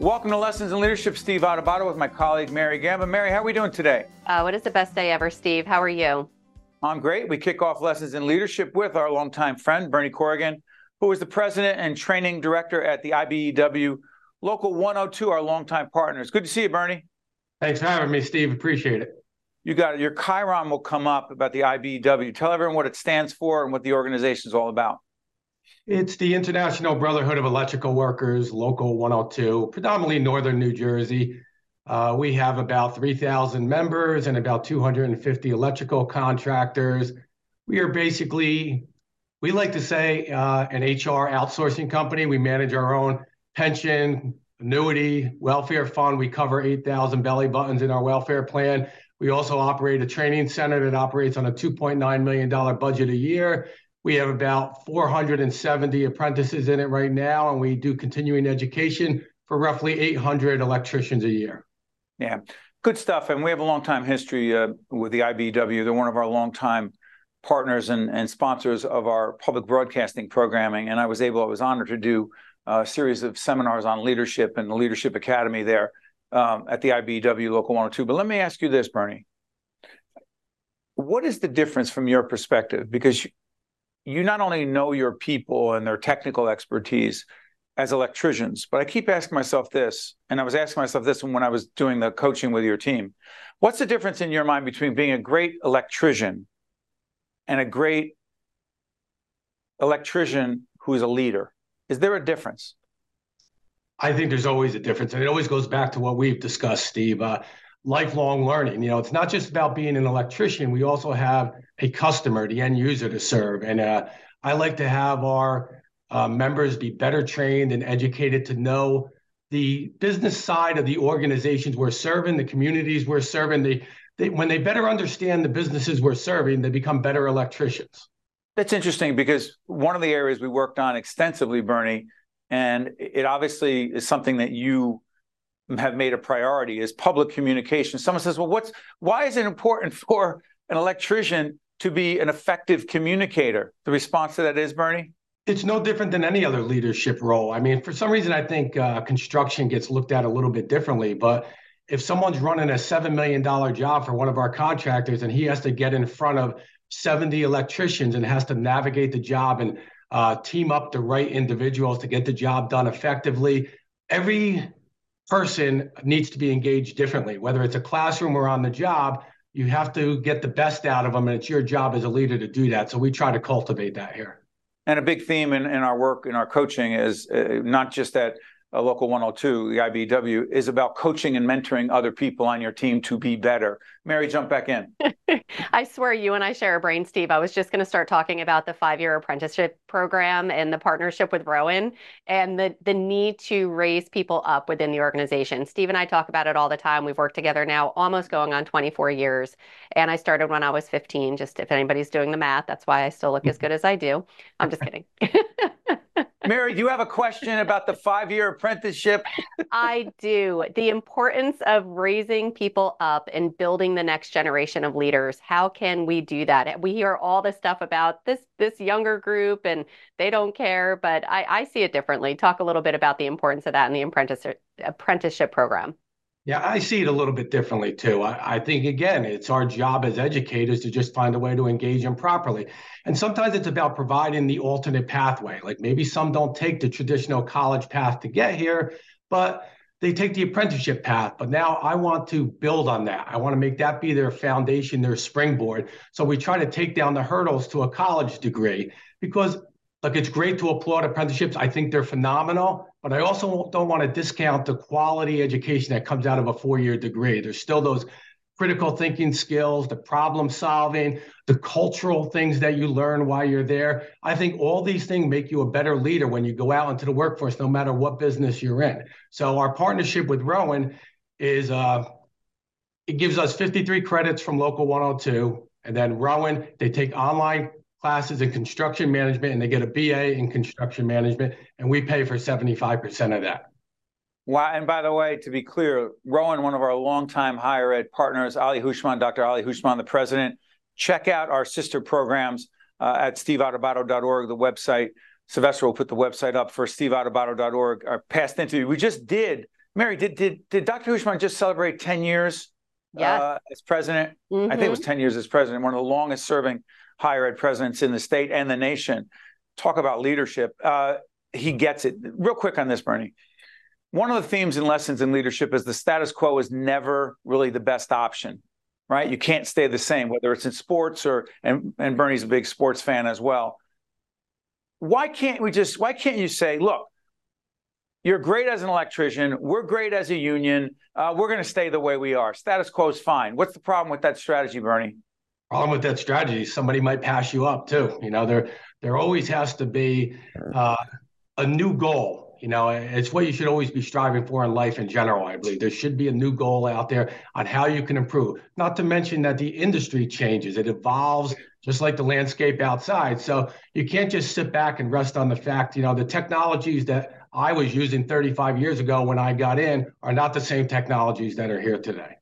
Welcome to Lessons in Leadership. Steve Adubato with my colleague Mary Gamba. Mary, how are we doing today? Uh, what is the best day ever, Steve? How are you? I'm great. We kick off Lessons in Leadership with our longtime friend, Bernie Corrigan, who is the president and training director at the IBEW Local 102, our longtime partners. Good to see you, Bernie. Thanks for having me, Steve. Appreciate it. You got it. Your Chiron will come up about the IBEW. Tell everyone what it stands for and what the organization is all about. It's the International Brotherhood of Electrical Workers, Local 102, predominantly northern New Jersey. Uh, we have about 3,000 members and about 250 electrical contractors. We are basically, we like to say, uh, an HR outsourcing company. We manage our own pension, annuity, welfare fund. We cover 8,000 belly buttons in our welfare plan. We also operate a training center that operates on a $2.9 million budget a year. We have about 470 apprentices in it right now, and we do continuing education for roughly 800 electricians a year. Yeah, good stuff. And we have a long time history uh, with the IBW. They're one of our long-time partners and, and sponsors of our public broadcasting programming. And I was able, I was honored to do a series of seminars on leadership and the Leadership Academy there um, at the IBW Local 102. But let me ask you this, Bernie. What is the difference from your perspective? Because you not only know your people and their technical expertise as electricians, but I keep asking myself this, and I was asking myself this when I was doing the coaching with your team. What's the difference in your mind between being a great electrician and a great electrician who is a leader? Is there a difference? I think there's always a difference. And it always goes back to what we've discussed, Steve. Uh, lifelong learning. You know, it's not just about being an electrician. We also have a customer, the end user to serve. And uh, I like to have our uh, members be better trained and educated to know the business side of the organizations we're serving, the communities we're serving. They, they, when they better understand the businesses we're serving, they become better electricians. That's interesting because one of the areas we worked on extensively, Bernie, and it obviously is something that you have made a priority is public communication. Someone says, "Well, what's why is it important for an electrician to be an effective communicator?" The response to that is, Bernie, it's no different than any other leadership role. I mean, for some reason, I think uh, construction gets looked at a little bit differently. But if someone's running a seven million dollar job for one of our contractors and he has to get in front of 70 electricians and has to navigate the job and uh, team up the right individuals to get the job done effectively. Every person needs to be engaged differently, whether it's a classroom or on the job. You have to get the best out of them, and it's your job as a leader to do that. So we try to cultivate that here. And a big theme in, in our work, in our coaching, is uh, not just that Local 102, the IBW, is about coaching and mentoring other people on your team to be better. Mary, jump back in. I swear you and I share a brain, Steve. I was just going to start talking about the five-year apprenticeship program and the partnership with Rowan and the, the need to raise people up within the organization. Steve and I talk about it all the time. We've worked together now almost going on 24 years. And I started when I was 15, just if anybody's doing the math, that's why I still look as good as I do. I'm just kidding. Mary, do you have a question about the five year apprenticeship? I do. The importance of raising people up and building the next generation of leaders. How can we do that? We hear all this stuff about this this younger group and they don't care, but I, I see it differently. Talk a little bit about the importance of that in the apprenticeship apprenticeship program. Yeah, I see it a little bit differently too. I, I, think, again, it's our job as educators to just find a way to engage them properly. And sometimes it's about providing the alternate pathway. Like maybe some don't take the traditional college path to get here, but they take the apprenticeship path. But now I want to build on that. I want to make that be their foundation, their springboard. So we try to take down the hurdles to a college degree because Look, it's great to applaud apprenticeships. I think they're phenomenal, but I also don't want to discount the quality education that comes out of a four year degree. There's still those critical thinking skills, the problem solving, the cultural things that you learn while you're there. I think all these things make you a better leader when you go out into the workforce, no matter what business you're in. So our partnership with Rowan is uh, it gives us 53 credits from Local 102. And then Rowan, they take online classes in construction management and they get a BA in construction management, and we pay for 75% of that. Wow. And by the way, to be clear, Rowan, one of our longtime higher ed partners, Ali Houshmand, Dr. Ali Houshmand, the president, check out our sister programs uh, at steveadubato.org, the website. Sylvester will put the website up for steveadubato.org, our past interview. We just did Mary, did did did Dr. Houshmand just celebrate 10 years Yes. uh, as president? I think it was 10 years as president, one of the longest serving higher ed presidents in the state and the nation. Talk about leadership. Uh, he gets it. Real quick on this, Bernie. One of the themes and lessons in leadership is the status quo is never really the best option, right? You can't stay the same, whether it's in sports or, and, and Bernie's a big sports fan as well. Why can't we just, why can't you say, look, you're great as an electrician. We're great as a union. Uh, we're going to stay the way we are. Status quo is fine. What's the problem with that strategy, Bernie? Problem with that strategy, somebody might pass you up too. You know, there there always has to be uh, a new goal. You know, it's what you should always be striving for in life in general. I believe there should be a new goal out there on how you can improve. Not to mention that the industry changes, it evolves just like the landscape outside. So you can't just sit back and rest on the fact. You know, the technologies that I was using 35 years ago when I got in are not the same technologies that are here today.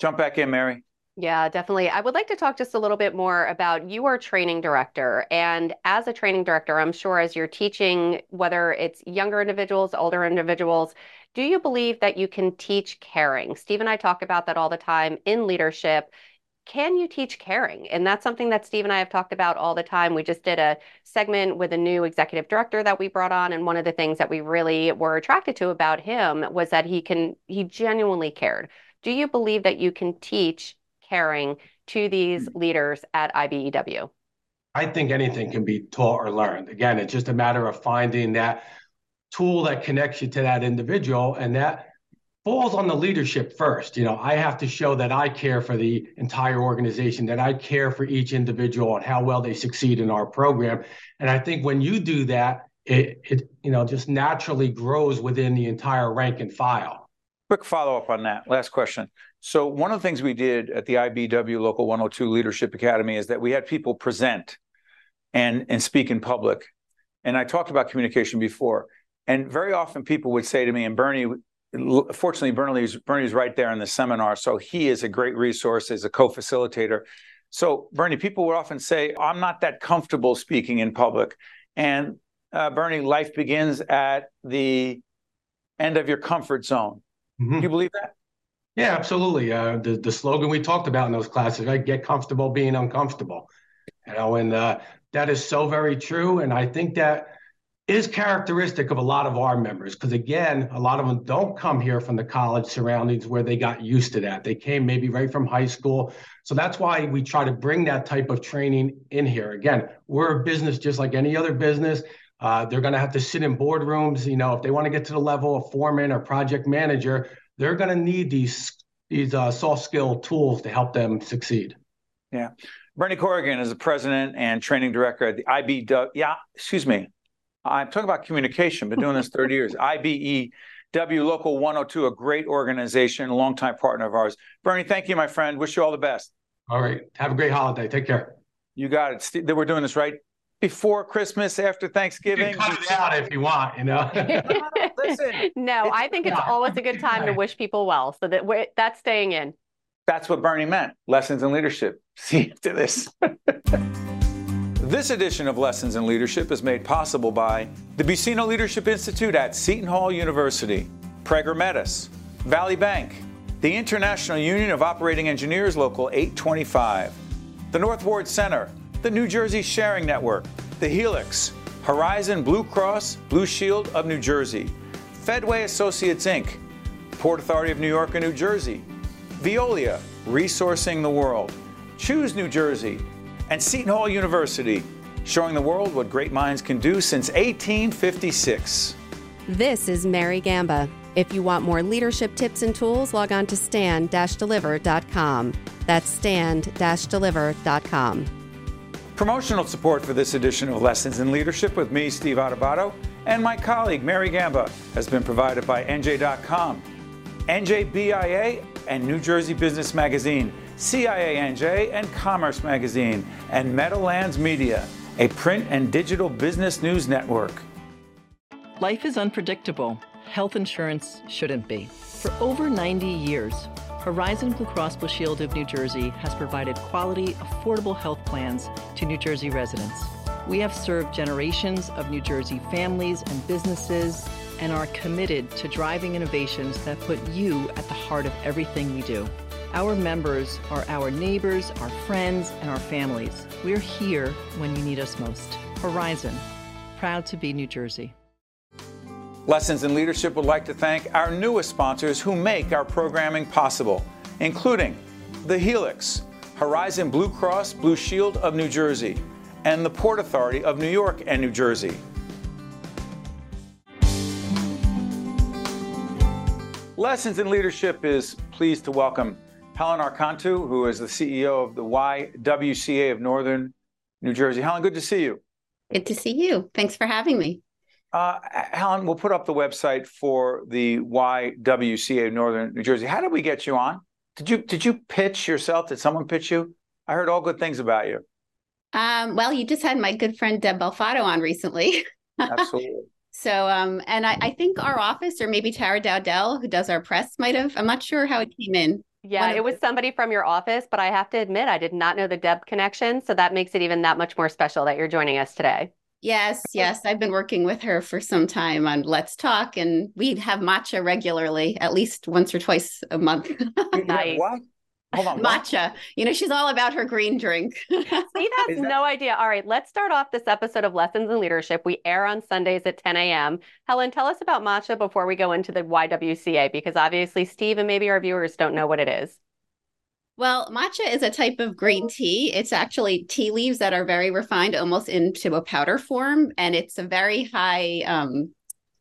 Jump back in, Mary. Yeah, definitely. I would like to talk just a little bit more about you are training director. And as a training director, I'm sure as you're teaching, whether it's younger individuals, older individuals, do you believe that you can teach caring? Steve and I talk about that all the time in leadership. Can you teach caring? And that's something that Steve and I have talked about all the time. We just did a segment with a new executive director that we brought on. And one of the things that we really were attracted to about him was that he can, he genuinely cared. Do you believe that you can teach caring to these hmm. leaders at IBEW? I think anything can be taught or learned. Again, it's just a matter of finding that tool that connects you to that individual and that falls on the leadership first. You know, I have to show that I care for the entire organization, that I care for each individual and how well they succeed in our program. And I think when you do that, it, it you know just naturally grows within the entire rank and file. Quick follow up on that. Last question. So one of the things we did at the IBW Local 102 Leadership Academy is that we had people present and and speak in public. And I talked about communication before. And very often people would say to me, and Bernie fortunately, Bernie's, Bernie's right there in the seminar. So he is a great resource as a co-facilitator. So Bernie, people would often say, I'm not that comfortable speaking in public. And uh, Bernie, life begins at the end of your comfort zone. Mm-hmm. Do you believe that? Yeah, absolutely. Uh, the, the slogan we talked about in those classes, right? Get comfortable being uncomfortable. You know, and uh, that is so very true. And I think that is characteristic of a lot of our members because again a lot of them don't come here from the college surroundings where they got used to that they came maybe right from high school so that's why we try to bring that type of training in here again we're a business just like any other business uh, they're going to have to sit in boardrooms you know if they want to get to the level of foreman or project manager they're going to need these these uh, soft skill tools to help them succeed yeah bernie corrigan is the president and training director at the ibw yeah excuse me I'm talking about communication. Been doing this 30 years. IBEW Local 102, a great organization, a longtime partner of ours. Bernie, thank you, my friend. Wish you all the best. All right. Have a great holiday. Take care. You got it. That we're doing this right before Christmas, after Thanksgiving. cut it out if you want, you know. Listen. No, I think it's always a good time to wish people well. So that that's staying in. That's what Bernie meant. Lessons in leadership. See you after this. This edition of Lessons in Leadership is made possible by the Buccino Leadership Institute at Seton Hall University, Prager Metis, Valley Bank, the International Union of Operating Engineers Local 825, the North Ward Center, the New Jersey Sharing Network, the Helix, Horizon Blue Cross Blue Shield of New Jersey, Fedway Associates Inc., Port Authority of New York and New Jersey, Veolia, Resourcing the World, Choose New Jersey, and Seton Hall University, showing the world what great minds can do since 1856. This is Mary Gamba. If you want more leadership tips and tools, log on to stand-deliver.com. That's stand-deliver.com. Promotional support for this edition of Lessons in Leadership with me, Steve Adubato, and my colleague, Mary Gamba, has been provided by NJ.com, NJBIA, and New Jersey Business Magazine. CIANJ, and Commerce Magazine, and Meadowlands Media, a print and digital business news network. Life is unpredictable. Health insurance shouldn't be. For over 90 years, Horizon Blue Cross Blue Shield of New Jersey has provided quality, affordable health plans to New Jersey residents. We have served generations of New Jersey families and businesses and are committed to driving innovations that put you at the heart of everything we do. Our members are our neighbors, our friends, and our families. We're here when you need us most. Horizon, proud to be New Jersey. Lessons in Leadership would like to thank our newest sponsors who make our programming possible, including The Helix, Horizon Blue Cross Blue Shield of New Jersey, and the Port Authority of New York and New Jersey. Lessons in Leadership is pleased to welcome Helen Archontou, who is the CEO of the YWCA of Northern New Jersey. Helen, good to see you. Good to see you. Thanks for having me. Uh, Helen, we'll put up the website for the YWCA of Northern New Jersey. How did we get you on? Did you did you pitch yourself? Did someone pitch you? I heard all good things about you. Um, well, you just had my good friend Deb Belfato on recently. Absolutely. so, um, and I, I, think our office, or maybe Tara Dowdell, who does our press, might have. I'm not sure how it came in. Yeah, it was somebody from your office, but I have to admit, I did not know the Deb connection. So that makes it even that much more special that you're joining us today. Yes, yes. I've been working with her for some time on Let's Talk, and we have matcha regularly, at least once or twice a month. nice. What? Hold on. Matcha. What? You know, she's all about her green drink. See, has that- no idea. All right, let's start off this episode of Lessons in Leadership. We air on Sundays at 10 a.m. Helen, tell us about matcha before we go into the YWCA, because obviously Steve and maybe our viewers don't know what it is. Well, matcha is a type of green tea. It's actually tea leaves that are very refined, almost into a powder form, and it's a very high um,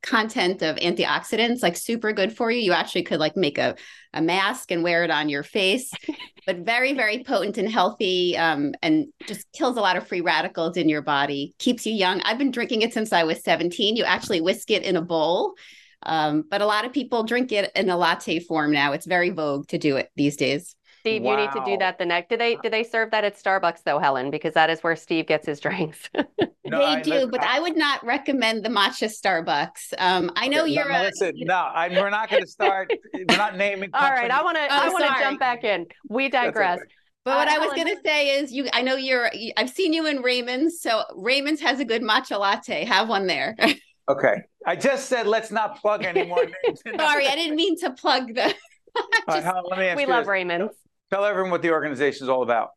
content of antioxidants, like super good for you. You actually could like make a, a mask and wear it on your face, but very, very potent and healthy um, and just kills a lot of free radicals in your body, keeps you young. I've been drinking it since I was 17. You actually whisk it in a bowl. Um, but a lot of people drink it in a latte form now. It's very vogue to do it these days. Steve, wow. you need to do that the next. Do they do they serve that at Starbucks though, Helen? Because that is where Steve gets his drinks. no, they I, do, but I, I, would not recommend the matcha Starbucks. Um, I know okay, you're. No, a, listen, no, I, we're not going to start. we're not naming. All right, I want to. Oh, I want to jump back in. We digress. Okay. But what uh, I was going to say is, you. I know you're. I've seen you in Raymond's, so Raymond's has a good matcha latte. Have one there. okay, I just said let's not plug anymore. Sorry, I didn't mean to plug the. Just, let me ask we love Raymond's. Tell everyone what the organization is all about.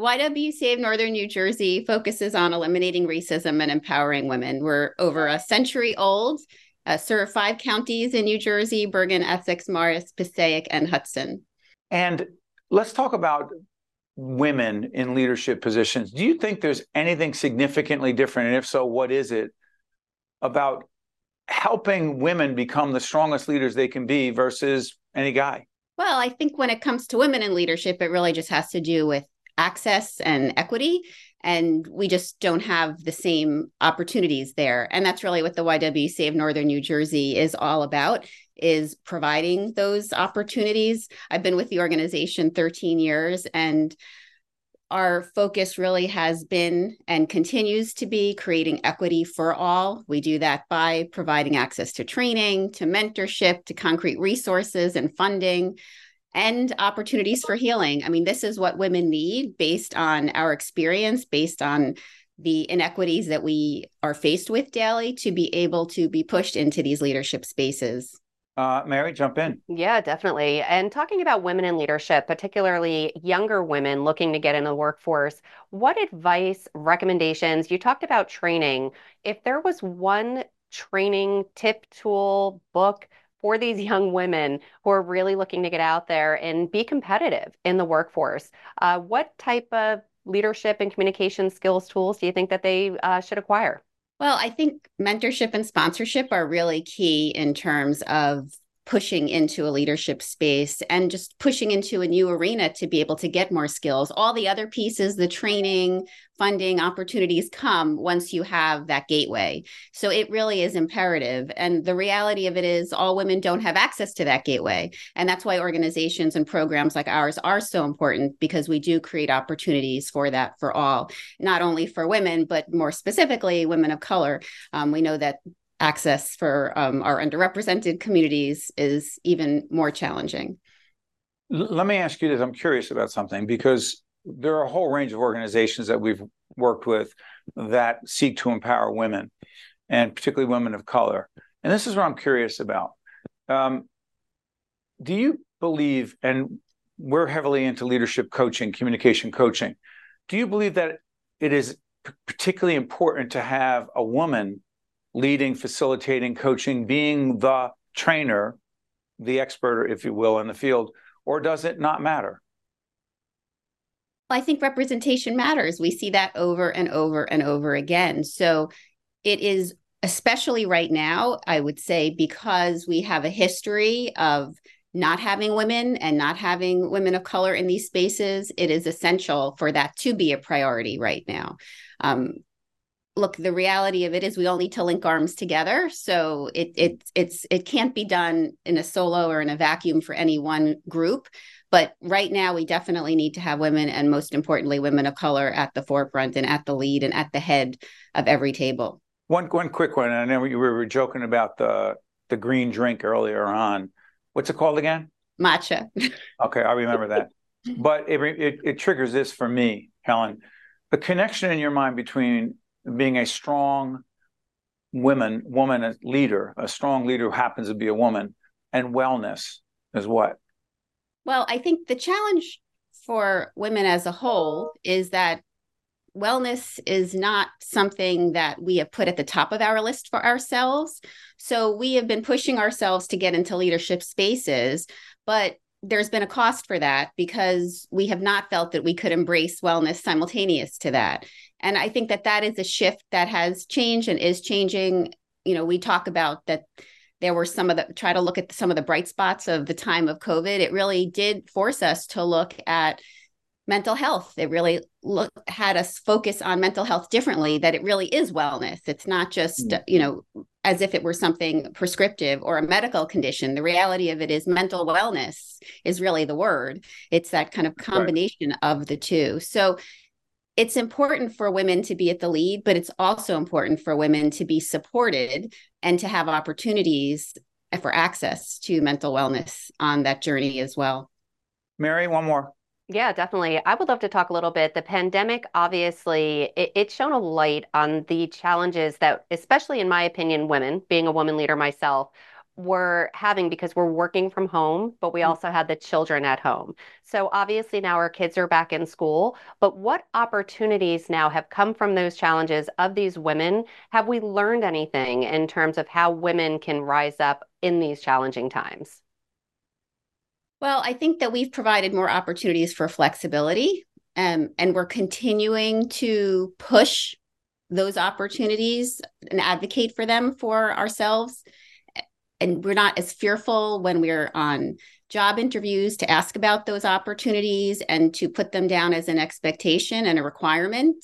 YWCA of Northern New Jersey focuses on eliminating racism and empowering women. We're over a century old, uh, serve five counties in New Jersey Bergen, Essex, Morris, Passaic, and Hudson. And let's talk about women in leadership positions. Do you think there's anything significantly different? And if so, what is it about helping women become the strongest leaders they can be versus any guy? Well, I think when it comes to women in leadership, it really just has to do with access and equity. And we just don't have the same opportunities there. And that's really what the YWCA of Northern New Jersey is all about is providing those opportunities. I've been with the organization 13 years and our focus really has been and continues to be creating equity for all. We do that by providing access to training, to mentorship, to concrete resources and funding, and opportunities for healing. I mean, this is what women need based on our experience, based on the inequities that we are faced with daily to be able to be pushed into these leadership spaces. Uh, Mary, jump in. Yeah, definitely. And talking about women in leadership, particularly younger women looking to get in the workforce, what advice, recommendations? You talked about training. If there was one training tip, tool, book for these young women who are really looking to get out there and be competitive in the workforce, uh, what type of leadership and communication skills tools do you think that they uh, should acquire? Well, I think mentorship and sponsorship are really key in terms of pushing into a leadership space and just pushing into a new arena to be able to get more skills. All the other pieces, the training, funding, opportunities come once you have that gateway. So it really is imperative. And the reality of it is, all women don't have access to that gateway. And that's why organizations and programs like ours are so important because we do create opportunities for that for all, not only for women, but more specifically, women of color. Um, we know that access for um, our underrepresented communities is even more challenging. Let me ask you this. I'm curious about something because there are a whole range of organizations that we've worked with that seek to empower women and particularly women of color. and this is what I'm curious about. Um, do you believe, and we're heavily into leadership coaching, communication coaching, do you believe that it is particularly important to have a woman leading, facilitating, coaching, being the trainer, the expert, if you will, in the field, or does it not matter? I think representation matters. We see that over and over and over again. So it is especially right now, I would say, because we have a history of not having women and not having women of color in these spaces, it is essential for that to be a priority right now. Um, look, the reality of it is we all need to link arms together. So it it it's it can't be done in a solo or in a vacuum for any one group. But right now, we definitely need to have women, and most importantly, women of color at the forefront and at the lead and at the head of every table. One one quick one. I know we were joking about the the green drink earlier on. What's it called again? Matcha. okay, I remember that. But it, it it triggers this for me, Helen. The connection in your mind between being a strong woman, woman leader, a strong leader who happens to be a woman, and wellness is what? Well, I think the challenge for women as a whole is that wellness is not something that we have put at the top of our list for ourselves. So we have been pushing ourselves to get into leadership spaces, but there's been a cost for that because we have not felt that we could embrace wellness simultaneous to that. And I think that that is a shift that has changed and is changing. You know, we talk about that there were some of the try to look at some of the bright spots of the time of COVID. It really did force us to look at mental health. It really look had us focus on mental health differently. That it really is wellness. It's not just mm. you know as if it were something prescriptive or a medical condition. The reality of it is mental wellness is really the word. It's that kind of combination right. of the two. So it's important for women to be at the lead, but it's also important for women to be supported and to have opportunities for access to mental wellness on that journey as well. Mary, one more. Yeah, definitely. I would love to talk a little bit. The pandemic, obviously, it, it shone a light on the challenges that, especially in my opinion, women, being a woman leader myself, were having because we're working from home, but we mm. also had the children at home. So obviously now our kids are back in school, but what opportunities now have come from those challenges of these women? Have we learned anything in terms of how women can rise up in these challenging times? Well, I think that we've provided more opportunities for flexibility, um, and we're continuing to push those opportunities and advocate for them for ourselves. And we're not as fearful when we're on job interviews to ask about those opportunities and to put them down as an expectation and a requirement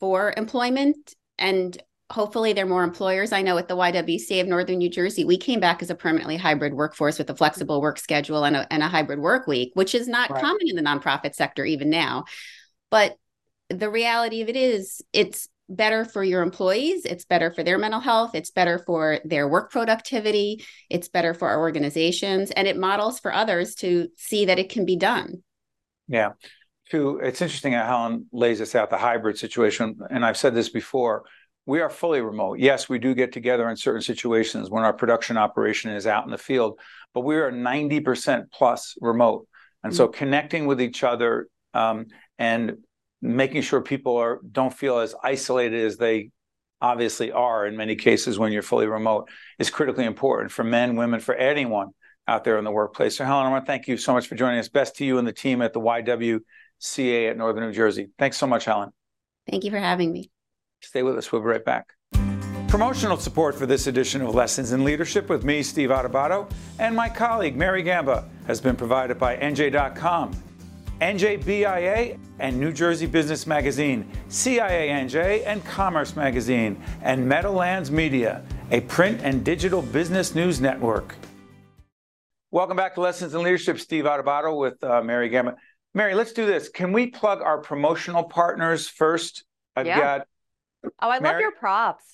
for employment. And hopefully there are more employers. I know at the YWCA of Northern New Jersey, we came back as a permanently hybrid workforce with a flexible work schedule and a, and a hybrid work week, which is not right. common in the nonprofit sector even now. But the reality of it is, it's better for your employees. It's better for their mental health. It's better for their work productivity. It's better for our organizations. And it models for others to see that it can be done. Yeah. To, it's interesting how Helen lays this out the hybrid situation. And I've said this before we are fully remote. Yes, we do get together in certain situations when our production operation is out in the field, but we are 90% plus remote. And mm-hmm. so connecting with each other um, and making sure people are don't feel as isolated as they obviously are in many cases when you're fully remote is critically important for men, women, for anyone out there in the workplace. So Helen, I want to thank you so much for joining us. Best to you and the team at the YWCA at Northern New Jersey. Thanks so much, Helen. Thank you for having me. Stay with us. We'll be right back. Promotional support for this edition of Lessons in Leadership with me, Steve Adubato, and my colleague, Mary Gamba, has been provided by NJ.com, NJBIA, and New Jersey Business Magazine, CIA NJ and Commerce Magazine, and Meadowlands Media, a print and digital business news network. Welcome back to Lessons in Leadership. Steve Adubato with uh, Mary Gamba. Mary, let's do this. Can we plug our promotional partners first? I've yeah. got Oh, I Mary? love your props.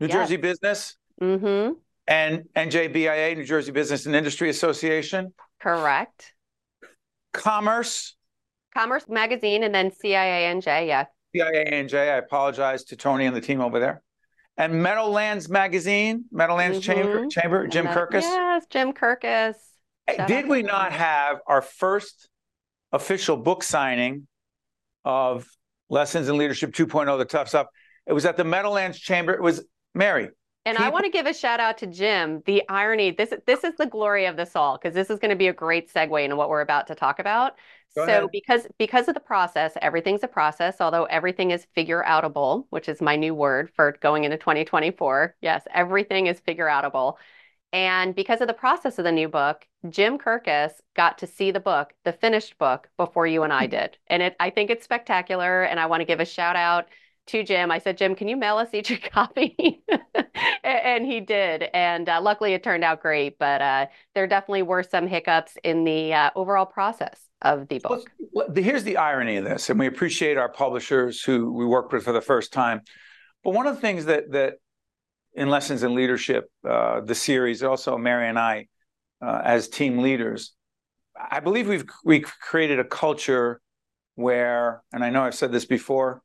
New yes. Jersey Business. Mm-hmm. And NJBIA, New Jersey Business and Industry Association. Correct. Commerce. Commerce Magazine and then CIANJ, yeah. CIANJ, I apologize to Tony and the team over there. and Meadowlands Magazine, Meadowlands Mhm. Chamber, Chamber, Jim that- Kirkos. Yes, Jim Kirkos. Hey, Did we not have our first official book signing of Lessons in Leadership 2.0, the tough stuff? It was at the Meadowlands Chamber. It was Mary. And I want to give a shout out to Jim. The irony, this this is the glory of this all, because this is going to be a great segue into what we're about to talk about. Go so ahead. because because of the process, everything's a process, although everything is figure outable, which is my new word for going into 2024. Yes, everything is figure outable. And because of the process of the new book, Jim Kirkos got to see the book, the finished book, before you and I did. And it I think it's spectacular. And I want to give a shout out to Jim. I said, Jim, can you mail us each a copy? And he did. And uh, luckily it turned out great. But uh, there definitely were some hiccups in the uh, overall process of the book. Well, here's the irony of this, and we appreciate our publishers who we worked with for the first time. But one of the things that that in Lessons in Leadership, uh, the series, also Mary and I, uh, as team leaders, I believe we've we created a culture where, and I know I've said this before,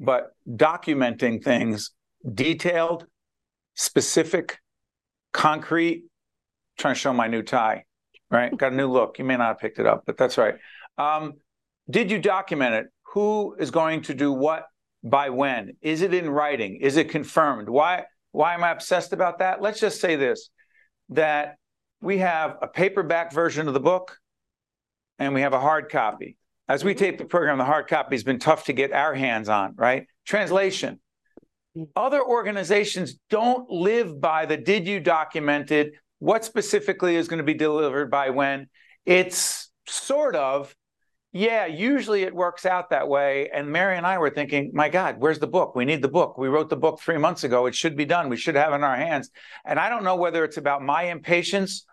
but documenting things detailed, specific, concrete. Trying to show my new tie, right? Got a new look. You may not have picked it up, but that's right. Um, did you document it? Who is going to do what by when? Is it in writing? Is it confirmed? Why why am I obsessed about that? Let's just say this that we have a paperback version of the book and we have a hard copy. As we tape the program, the hard copy has been tough to get our hands on, right? Translation. Other organizations don't live by the did you document it? What specifically is going to be delivered by when? It's sort of, yeah, usually it works out that way. And Mary and I were thinking, my God, where's the book? We need the book. We wrote the book three months ago. It should be done. We should have it in our hands. And I don't know whether it's about my impatience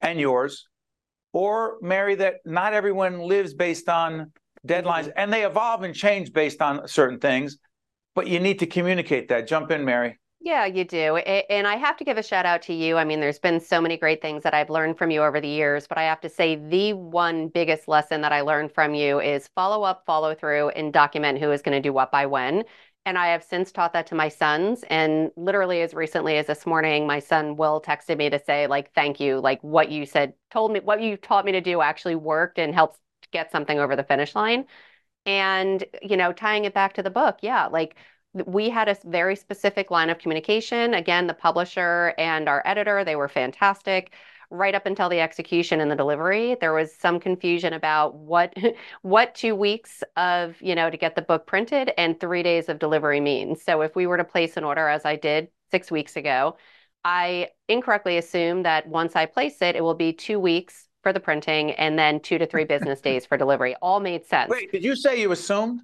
and yours, or Mary, that not everyone lives based on deadlines mm-hmm. and they evolve and change based on certain things, but you need to communicate that. Jump in, Mary. Yeah, you do. And I have to give a shout out to you. I mean, there's been so many great things that I've learned from you over the years, but I have to say the one biggest lesson that I learned from you is follow up, follow through, and document who is going to do what by when. And I have since taught that to my sons. And literally, as recently as this morning, my son Will texted me to say, like, thank you. Like, what you said, told me, what you taught me to do actually worked and helped get something over the finish line. And, you know, tying it back to the book, yeah, like we had a very specific line of communication. Again, the publisher and our editor, they were fantastic. Right up until the execution and the delivery, there was some confusion about what what two weeks of, you know, to get the book printed and three days of delivery means. So if we were to place an order, as I did six weeks ago, I incorrectly assumed that once I place it, it will be two weeks for the printing and then two to three business days for delivery. All made sense. Wait, did you say you assumed?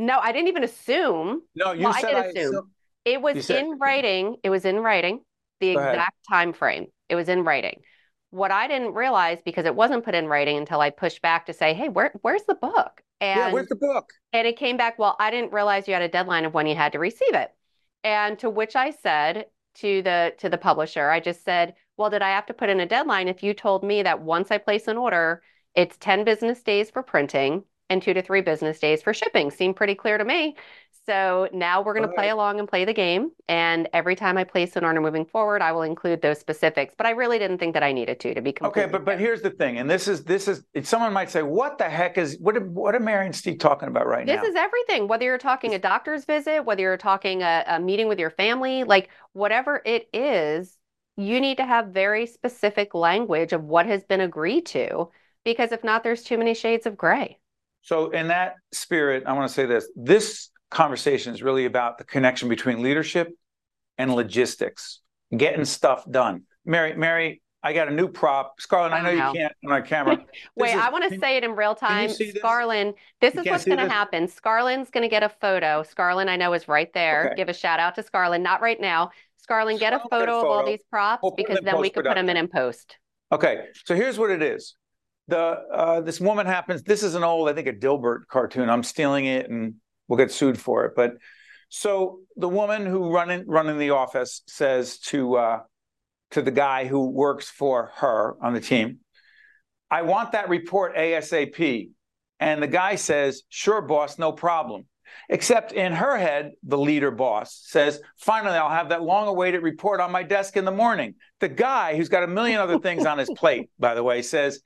No, I didn't even assume. No, you Well, I said did I assume. assumed. It was said- in writing. It was in writing, the Go ahead. exact time frame. It was in writing. What I didn't realize because it wasn't put in writing until I pushed back to say, "Hey, where where's the book?" And Yeah, where's the book? and it came back, "Well, I didn't realize you had a deadline of when you had to receive it." And to which I said to the to the publisher, I just said, "Well, did I have to put in a deadline if you told me that once I place an order, it's 10 business days for printing and 2 to 3 business days for shipping?" Seemed pretty clear to me. So now we're going to play right. along and play the game. And every time I place an order moving forward, I will include those specifics. But I really didn't think that I needed to, to be Okay, completely but but fair. here's the thing, and this is this is someone might say, what the heck is what what are Mary and Steve talking about right This now? This is everything, whether you're talking a doctor's visit, whether you're talking a, a meeting with your family, like whatever it is, you need to have very specific language of what has been agreed to, because if not, there's too many shades of gray. So in that spirit, I want to say this. This conversation is really about the connection between leadership and logistics, getting stuff done. Mary, Mary, I got a new prop. Scarlett, I know you can't on our camera. Wait, is- I want to say it in real time. this? Scarlin, this is what's going to happen. Scarlin's going to get a photo. Scarlin, I know, is right there. Okay. Give a shout out to Scarlin. Not right now. Scarlin, get a Scarlin, get a photo of all these props We'll because then we can put them in in post. Okay, so here's what it is. The uh, this woman happens. This is an old, I think, a Dilbert cartoon. I'm stealing it, and we'll get sued for it. But so the woman who running running the office says to uh, to the guy who works for her on the team, "I want that report ASAP." And the guy says, "Sure, boss, no problem." Except in her head, the leader boss says, finally, I'll have that long awaited report on my desk in the morning. The guy who's got a million other things on his plate, by the way, says,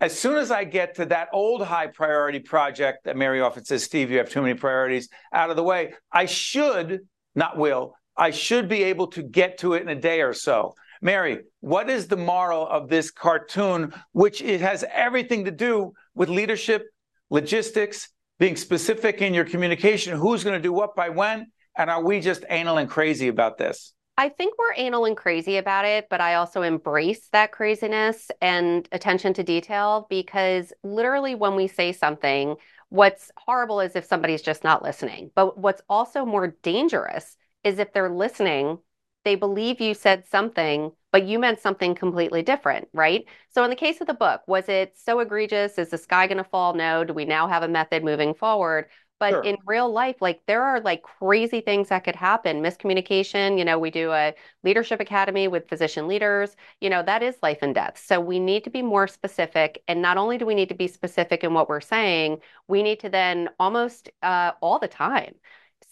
as soon as I get to that old high priority project that Mary often says, Steve, you have too many priorities out of the way, I should, not will, I should be able to get to it in a day or so. Mary, what is the moral of this cartoon, which it has everything to do with leadership, logistics, being specific in your communication, who's going to do what by when, and are we just anal and crazy about this? I think we're anal and crazy about it, but I also embrace that craziness and attention to detail because literally when we say something, what's horrible is if somebody's just not listening. But what's also more dangerous is if they're listening, they believe you said something, but you meant something completely different, right? So, in the case of the book, was it so egregious? Is the sky going to fall? No. Do we now have a method moving forward? But sure. in real life, like there are like crazy things that could happen. Miscommunication, you know, we do a leadership academy with physician leaders, you know, that is life and death. So we need to be more specific. And not only do we need to be specific in what we're saying, we need to then almost uh, all the time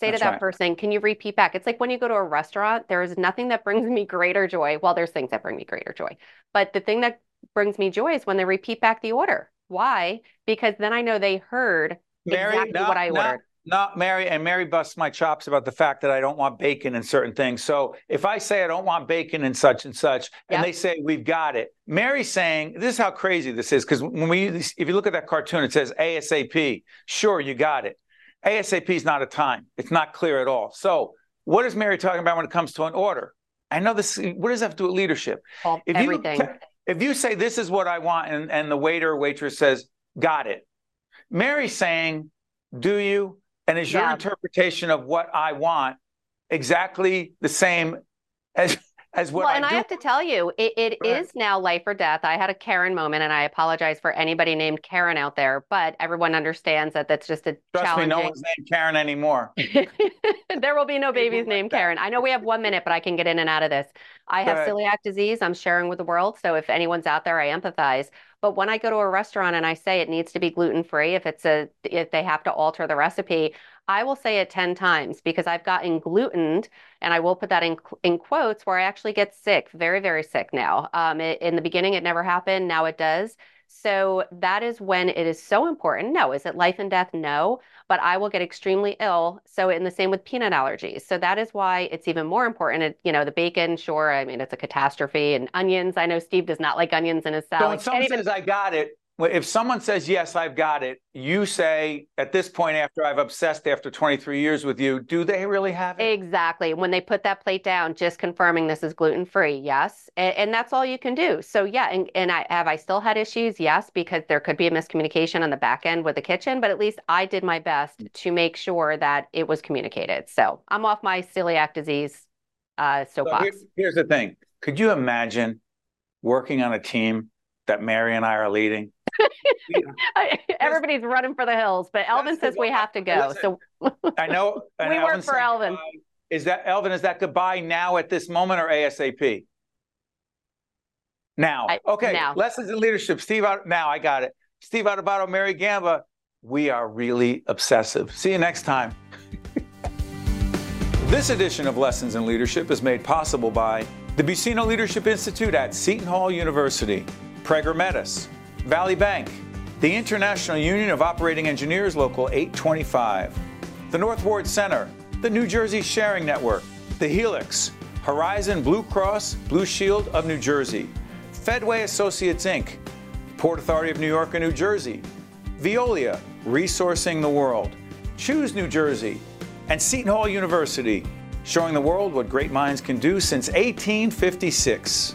say That's to that right. person, can you repeat back? It's like when you go to a restaurant, there is nothing that brings me greater joy. Well, there's things that bring me greater joy. But the thing that brings me joy is when they repeat back the order. Why? Because then I know they heard Mary, exactly not, what I not, ordered. Not Mary, and Mary busts my chops about the fact that I don't want bacon in certain things. So if I say I don't want bacon in such and such, and they say we've got it, Mary's saying this is how crazy this is because when we, if you look at that cartoon, it says ASAP. Sure, you got it. ASAP is not a time. It's not clear at all. So, what is Mary talking about when it comes to an order? I know this. What does that have to do with leadership? All, if everything. You, if you say this is what I want, and, and the waiter or waitress says, "Got it," Mary's saying, "Do you?" And is yeah. your interpretation of what I want exactly the same as as what well, and I, I have to tell you, it, it is now life or death. I had a Karen moment, and I apologize for anybody named Karen out there, but everyone understands that that's just a Trust challenging. me, no one's named Karen anymore. there will be no babies named Karen. I know we have one minute, but I can get in and out of this. I have celiac disease. I'm sharing with the world, so if anyone's out there, I empathize. But when I go to a restaurant and I say it needs to be gluten free, if it's a if they have to alter the recipe, I will say it 10 times because I've gotten glutened, and I will put that in, in quotes, where I actually get sick, very, very sick now. Um, it, in the beginning, it never happened. Now it does. So that is when it is so important. No, is it life and death? No, but I will get extremely ill. So in the same with peanut allergies. So that is why it's even more important. It, you know, the bacon, sure, I mean it's a catastrophe, and onions. I know Steve does not like onions in his salad. So when someone even, says I got it, if someone says yes i've got it you say at this point after i've obsessed after 23 years with you do they really have it? Exactly. When they put that plate down just confirming this is gluten free yes. And, and, that's all you can do. So yeah and, and i have i still had issues? Yes because there could be a miscommunication on the back end with the kitchen but at least i did my best to make sure that it was communicated. So i'm off my celiac disease uh soapbox. so here, here's the thing. Could you imagine working on a team that mary and i are leading Everybody's running for the hills, but Elvin says we have to go. Listen, so I know we work for Elvin. Is that Elvin? Is that goodbye now at this moment or ASAP? Now, I, okay. Now. Lessons in leadership. Steve, now I got it. Steve Adubato, Mary Gamba. We are really obsessive. See you next time. this edition of Lessons in Leadership is made possible by the Buccino Leadership Institute at Seton Hall University, Prager Metis. Valley Bank, the International Union of Operating Engineers Local 825, the North Ward Center, the New Jersey Sharing Network, the Helix, Horizon Blue Cross Blue Shield of New Jersey, Fedway Associates Inc., Port Authority of New York and New Jersey, Veolia, Resourcing the World, Choose New Jersey, and Seton Hall University, showing the world what great minds can do since 1856.